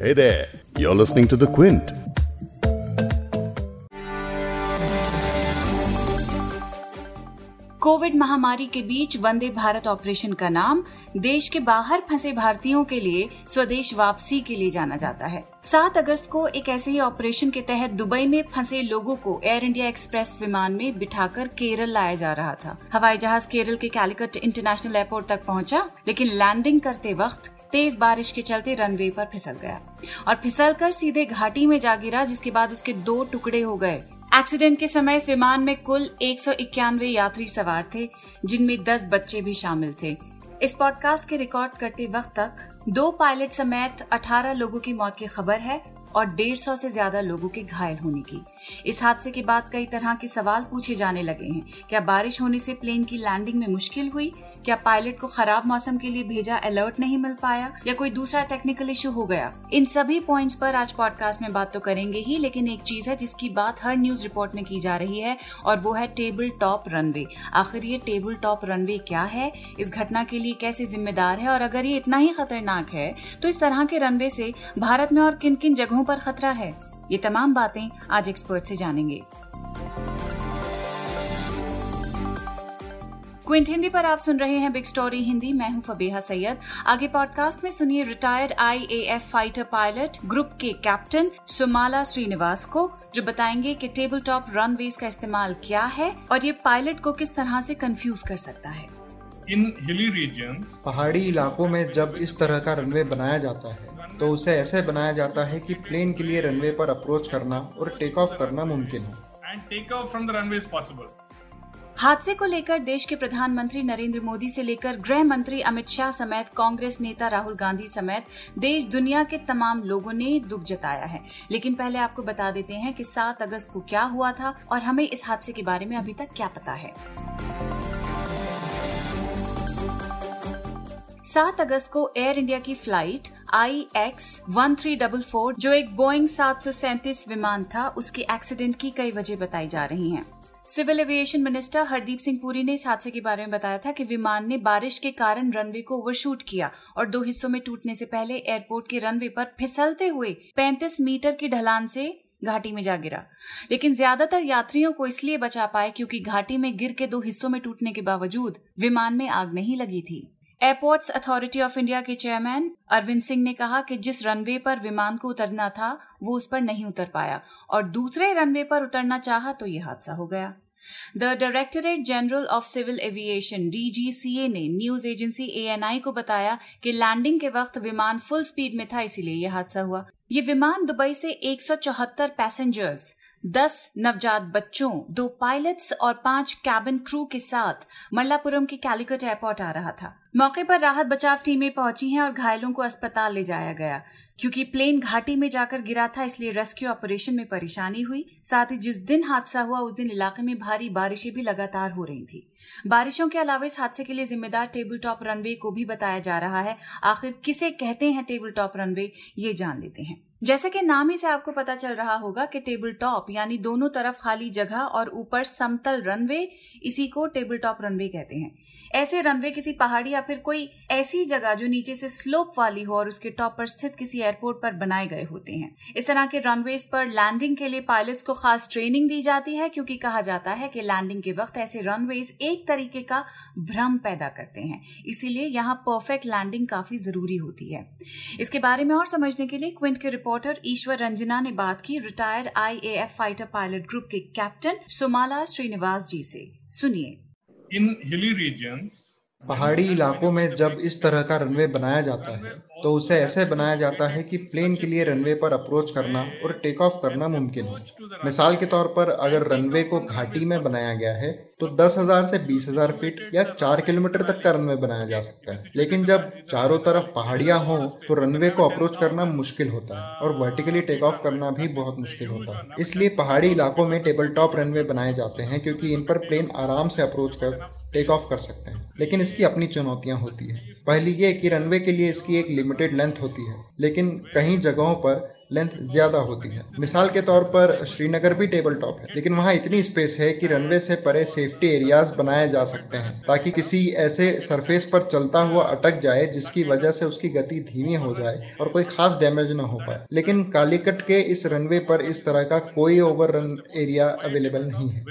Hey there, you're listening to The Quint. Covid महामारी के बीच Vande Bharat operation का नाम देश के बाहर फंसे भारतीयों के लिए स्वदेश वापसी के लिए जाना जाता है सात अगस्त को एक ऐसे ही ऑपरेशन के तहत दुबई में फंसे लोगों को एयर इंडिया एक्सप्रेस विमान में बिठाकर केरल लाया जा रहा था हवाई जहाज़ केरल के कैलिकट इंटरनेशनल एयरपोर्ट तक पहुँचा लेकिन लैंडिंग करते वक्त तेज बारिश के चलते रनवे पर फिसल गया और फिसलकर सीधे घाटी में जा गिरा, जिसके बाद उसके दो टुकड़े हो गए। एक्सीडेंट के समय इस विमान में कुल एक सौ इक्यानवे यात्री सवार थे, जिनमें 10 बच्चे भी शामिल थे। इस पॉडकास्ट के रिकॉर्ड करते वक्त तक दो पायलट समेत 18 लोगों की मौत की खबर है और डेढ़ सौ से ज़्यादा लोगों के घायल होने की। इस हादसे के बाद कई तरह के सवाल पूछे जाने लगे हैं। क्या बारिश होने से प्लेन की लैंडिंग में मुश्किल हुई? क्या पायलट को खराब मौसम के लिए भेजा अलर्ट नहीं मिल पाया? या कोई दूसरा टेक्निकल इशू हो गया? इन सभी पॉइंट्स पर आज पॉडकास्ट में बात तो करेंगे ही, लेकिन एक चीज़ है जिसकी बात हर न्यूज़ रिपोर्ट में की जा रही है, और वो है टेबल टॉप रनवे आखिर ये टेबल टॉप रनवे क्या है? इस घटना के लिए कैसे जिम्मेदार है? और अगर ये इतना ही खतरनाक है तो इस तरह के रनवे से भारत में और किन किन जगहों पर खतरा है? ये तमाम बातें आज एक्सपर्ट से जानेंगे। क्विंट हिंदी पर आप सुन रहे हैं बिग स्टोरी हिंदी। मैं हूँ फबीहा सैयद। आगे पॉडकास्ट में सुनिए retired IAF fighter pilot group के कैप्टन सुमाला श्रीनिवास को जो बताएँगे कि टेबल टॉप रनवेज का इस्तेमाल क्या है और ये पायलट को किस तरह से कंफ्यूज कर सकता है। इन हिली रीजन पहाड़ी इलाकों में जब इस तरह का रनवे बनाया जाता है तो उसे ऐसे बनाया जाता है कि प्लेन के लिए रनवे पर अप्रोच करना और टेक ऑफ़ करना मुमकिन हो। And take off from the runway is possible हादसे को लेकर देश के प्रधानमंत्री नरेंद्र मोदी से लेकर गृह मंत्री अमित शाह समेत कांग्रेस नेता राहुल गांधी समेत देश दुनिया के तमाम लोगों ने दुख जताया है लेकिन पहले आपको बता देते हैं कि 7 अगस्त को क्या हुआ था और हमें इस हादसे के बारे में अभी तक क्या पता है सात अगस्त को एयर इंडिया की flight I X one three double four, जो एक बोइंग सात सौ सैंतीस विमान था, उसके एक्सीडेंट की कई वजह बताई जा रही हैं। Civil aviation minister Hardeep Singh Puri ने इस हादसे के बारे में बताया था कि विमान ने बारिश के कारण रनवे को ओवरशूट किया और दो हिस्सों में टूटने से पहले एयरपोर्ट के रनवे पर फिसलते हुए 35 मीटर की ढलान से घाटी में जा गिरा। लेकिन ज़्यादातर यात्रियों को इसलिए बचा पाए क्योंकि घाटी में गिर के दो हिस्सों में टूटने के बावजूद विमान में आग नहीं लगी थी। एयरपोर्ट्स अथॉरिटी ऑफ़ इंडिया के चेयरमैन अरविंद सिंह ने कहा कि जिस रनवे पर विमान को उतरना था, वो उस पर नहीं उतर पाया और दूसरे रनवे पर उतरना चाहा तो ये हादसा हो गया। The Directorate General of Civil Aviation DGCA ने न्यूज़ एजेंसी एएनआई को बताया कि लैंडिंग के वक्त विमान फुल स्पीड में था, इसीलिए यह हादसा हुआ। ये विमान दुबई से एक सौ चौहत्तर पैसेंजर्स, दस नवजात बच्चों, दो पायलट्स और पाँच कैबिन क्रू के साथ मल्लापुरम के कैलिकट एयरपोर्ट आ रहा था। मौके पर राहत बचाव टीमें पहुँची हैं और घायलों को अस्पताल ले जाया गया, क्योंकि प्लेन घाटी में जाकर गिरा था, इसलिए रेस्क्यू ऑपरेशन में परेशानी हुई। साथ ही जिस दिन हादसा हुआ, उस दिन इलाके में भारी बारिशें भी लगातार हो रही थी। बारिशों के अलावा इस हादसे के लिए जिम्मेदार टेबल टॉप रनवे को भी बताया जा रहा है। आखिर किसे कहते हैं टेबल टॉप रनवे, ये जान लेते हैं। जैसे कि नाम ही से आपको पता चल रहा होगा कि टेबल टॉप यानी दोनों तरफ़ खाली जगह और ऊपर समतल रनवे, इसी को टेबल टॉप रनवे कहते हैं। ऐसे रनवे किसी पहाड़ी फिर कोई ऐसी जगह जो नीचे से स्लोप वाली हो और उसके टॉप पर स्थित किसी एयरपोर्ट पर बनाए गए होते हैं। इस तरह के रनवेज पर लैंडिंग के लिए पायलट्स को खास ट्रेनिंग दी जाती है, क्योंकि कहा जाता है कि लैंडिंग के वक्त ऐसे रनवेज एक तरीके का भ्रम पैदा करते हैं। इसीलिए यहाँ परफेक्ट लैंडिंग काफ़ी ज़रूरी होती है। इसके बारे में और समझने के लिए क्विंट के रिपोर्टर ईश्वर रंजना ने बात की retired IAF fighter pilot group के कैप्टन सुमाला श्रीनिवास जी से। सुनिए। इन हिली रीजन्स पहाड़ी इलाकों में जब इस तरह का रनवे बनाया जाता है तो उसे ऐसे बनाया जाता है कि प्लेन के लिए रनवे पर अप्रोच करना और टेक ऑफ़ करना मुमकिन हो। मिसाल के तौर पर अगर रनवे को घाटी में बनाया गया है तो 10,000 से 20,000 फीट या 4 किलोमीटर तक का रनवे बनाया जा सकता है। लेकिन जब चारों तरफ़ पहाड़ियाँ हों तो रनवे को अप्रोच करना मुश्किल होता है और वर्टिकली टेक ऑफ़ करना भी बहुत मुश्किल होता है। इसलिए पहाड़ी इलाकों में टेबल टॉप रनवे बनाए जाते हैं क्योंकि इन पर प्लेन आराम से अप्रोच कर टेक ऑफ़ कर सकते हैं। लेकिन इसकी अपनी चुनौतियाँ होती है। पहली ये कि रनवे के लिए इसकी एक लिमिटेड लेंथ होती है, लेकिन कई जगहों पर लेंथ ज़्यादा होती है। मिसाल के तौर पर श्रीनगर भी टेबल टॉप है, लेकिन वहाँ इतनी स्पेस है कि रनवे से परे सेफ्टी एरियाज़ बनाए जा सकते हैं, ताकि किसी ऐसे सरफेस पर चलता हुआ अटक जाए, जिसकी वजह से उसकी गति धीमी हो जाए और कोई खास डैमेज न हो पाए। लेकिन कालीकट के इस रनवे पर इस तरह का कोई ओवर रन एरिया अवेलेबल नहीं है।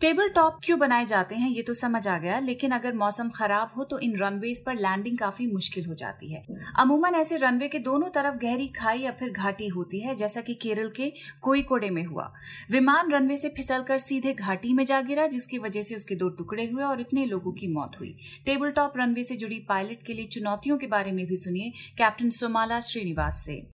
टेबल टॉप क्यों बनाए जाते हैं ये तो समझ आ गया लेकिन अगर मौसम खराब हो तो इन रनवेज पर लैंडिंग काफ़ी मुश्किल हो जाती है। अमूमन ऐसे रनवे के दोनों तरफ़ गहरी खाई या फिर घाटी होती है जैसा कि केरल के कोईकोडे में हुआ। विमान रनवे से फिसलकर सीधे घाटी में जा गिरा जिसकी वजह से उसके दो टुकड़े हुए और इतने लोगों की मौत हुई। टेबल टॉप रनवे से जुड़ी पायलट के लिए चुनौतियों के बारे में भी सुनिए कैप्टन सोमाला श्रीनिवास से।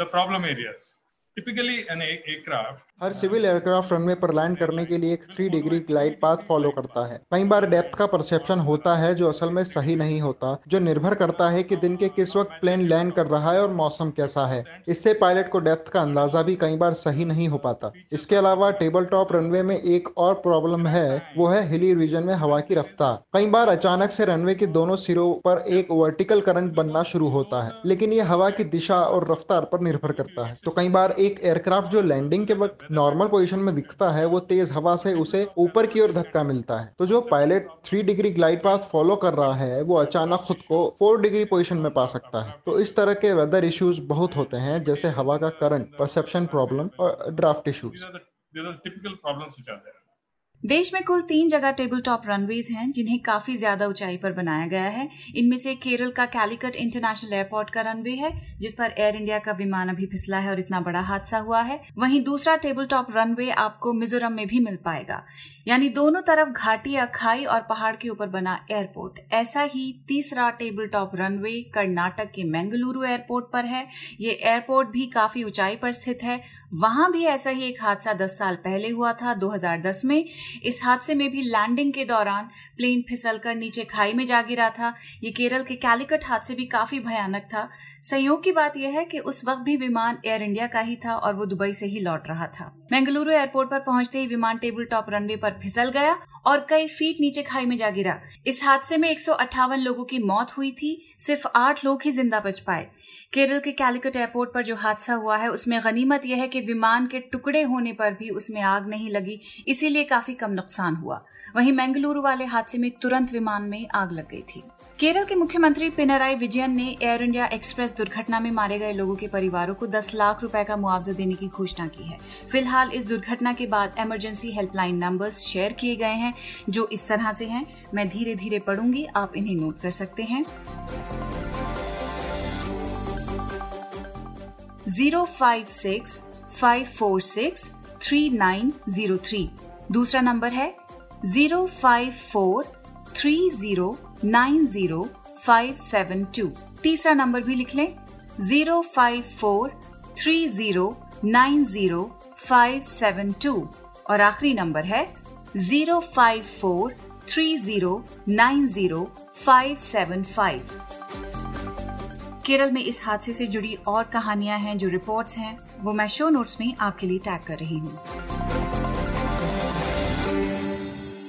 The problem areas. Typically, an a- aircraft हर सिविल एयरक्राफ्ट रनवे पर लैंड करने के लिए एक three degree glide path follow करता है। कई बार डेप्थ का परसेप्शन होता है जो असल में सही नहीं होता, जो निर्भर करता है कि दिन के किस वक्त प्लेन लैंड कर रहा है और मौसम कैसा है। इससे पायलट को डेप्थ का अंदाज़ा भी कई बार सही नहीं हो पाता। इसके अलावा टेबल टॉप रनवे में एक और प्रॉब्लम है, वो है हिली रीजन में हवा की रफ्तार। कई बार अचानक से रनवे के दोनों सिरों पर एक वर्टिकल करंट बनना शुरू होता है, लेकिन ये हवा की दिशा और रफ्तार पर निर्भर करता है। तो कई बार एक एयरक्राफ्ट जो लैंडिंग के वक्त नॉर्मल पोजीशन में दिखता है, वो तेज हवा से उसे ऊपर की ओर धक्का मिलता है। तो जो pilot three degree glide path follow कर रहा है, वो अचानक खुद को फोर डिग्री पोजिशन में पा सकता है। तो इस तरह के वेदर इश्यूज़ बहुत होते हैं, जैसे हवा का करंट परसेप्शन प्रॉब्लम और ड्राफ्ट इश्यूज़ देश में कुल तीन जगह टेबल टॉप रनवेज हैं, जिन्हें काफ़ी ज़्यादा ऊंचाई पर बनाया गया है। इनमें से केरल का कैलिकट इंटरनेशनल एयरपोर्ट का रनवे है, जिस पर एयर इंडिया का विमान अभी फिसला है और इतना बड़ा हादसा हुआ है। वहीं दूसरा टेबल टॉप रनवे आपको मिजोरम में भी मिल पाएगा। यानी दोनों तरफ़ घाटी या खाई और पहाड़ के ऊपर बना एयरपोर्ट ऐसा ही तीसरा टेबल टॉप रनवे कर्नाटक के मैंगलुरु एयरपोर्ट पर है। ये एयरपोर्ट भी काफ़ी ऊंचाई पर स्थित है वहाँ भी ऐसा ही एक हादसा 10 साल पहले हुआ था 2010 में। इस हादसे में भी लैंडिंग के दौरान प्लेन फिसलकर नीचे खाई में जा गिरा था। ये केरल के कैलिकट हादसे भी काफ़ी भयानक था। संयोग की बात यह है कि उस वक्त भी विमान एयर इंडिया का ही था और वो दुबई से ही लौट रहा था। बेंगलुरु एयरपोर्ट पर पहुँचते ही विमान टेबल टॉप रनवे पर फिसल गया और कई फीट नीचे खाई में जा गिरा। इस हादसे में एक सौ अट्ठावन लोगों की मौत हुई थी, सिर्फ़ आठ लोग ही ज़िंदा बच पाए। केरल के कैलिकट एयरपोर्ट पर जो हादसा हुआ है, उसमें गनीमत यह है कि विमान के टुकड़े होने पर भी उसमें आग नहीं लगी, इसीलिए काफ़ी कम नुकसान हुआ। वहीं मैंगलुरु वाले हादसे में तुरंत विमान में आग लग गई थी। केरल के मुख्यमंत्री पिनराई विजयन ने एयर इंडिया एक्सप्रेस दुर्घटना में मारे गए लोगों के परिवारों को 10 लाख रुपए का मुआवजा देने की घोषणा की है। फ़िलहाल इस दुर्घटना के बाद इमरजेंसी हेल्पलाइन नंबर्स शेयर किए गए हैं, जो इस तरह से हैं। मैं धीरे धीरे पढ़ूँगी, आप इन्हें नोट कर सकते हैं। Zero five six five four six three nine zero three दूसरा नंबर है zero five four three zero nine zero five seven two. तीसरा नंबर भी लिख लें। Zero five four three zero nine zero five seven two. और आखिरी number है zero five four three zero nine zero five seven five. Kerala में इस हादसे से जुड़ी और कहानियाँ हैं, जो रिपोर्ट्स हैं, वो मैं शो नोट्स में आपके लिए टैग कर रही हूँ।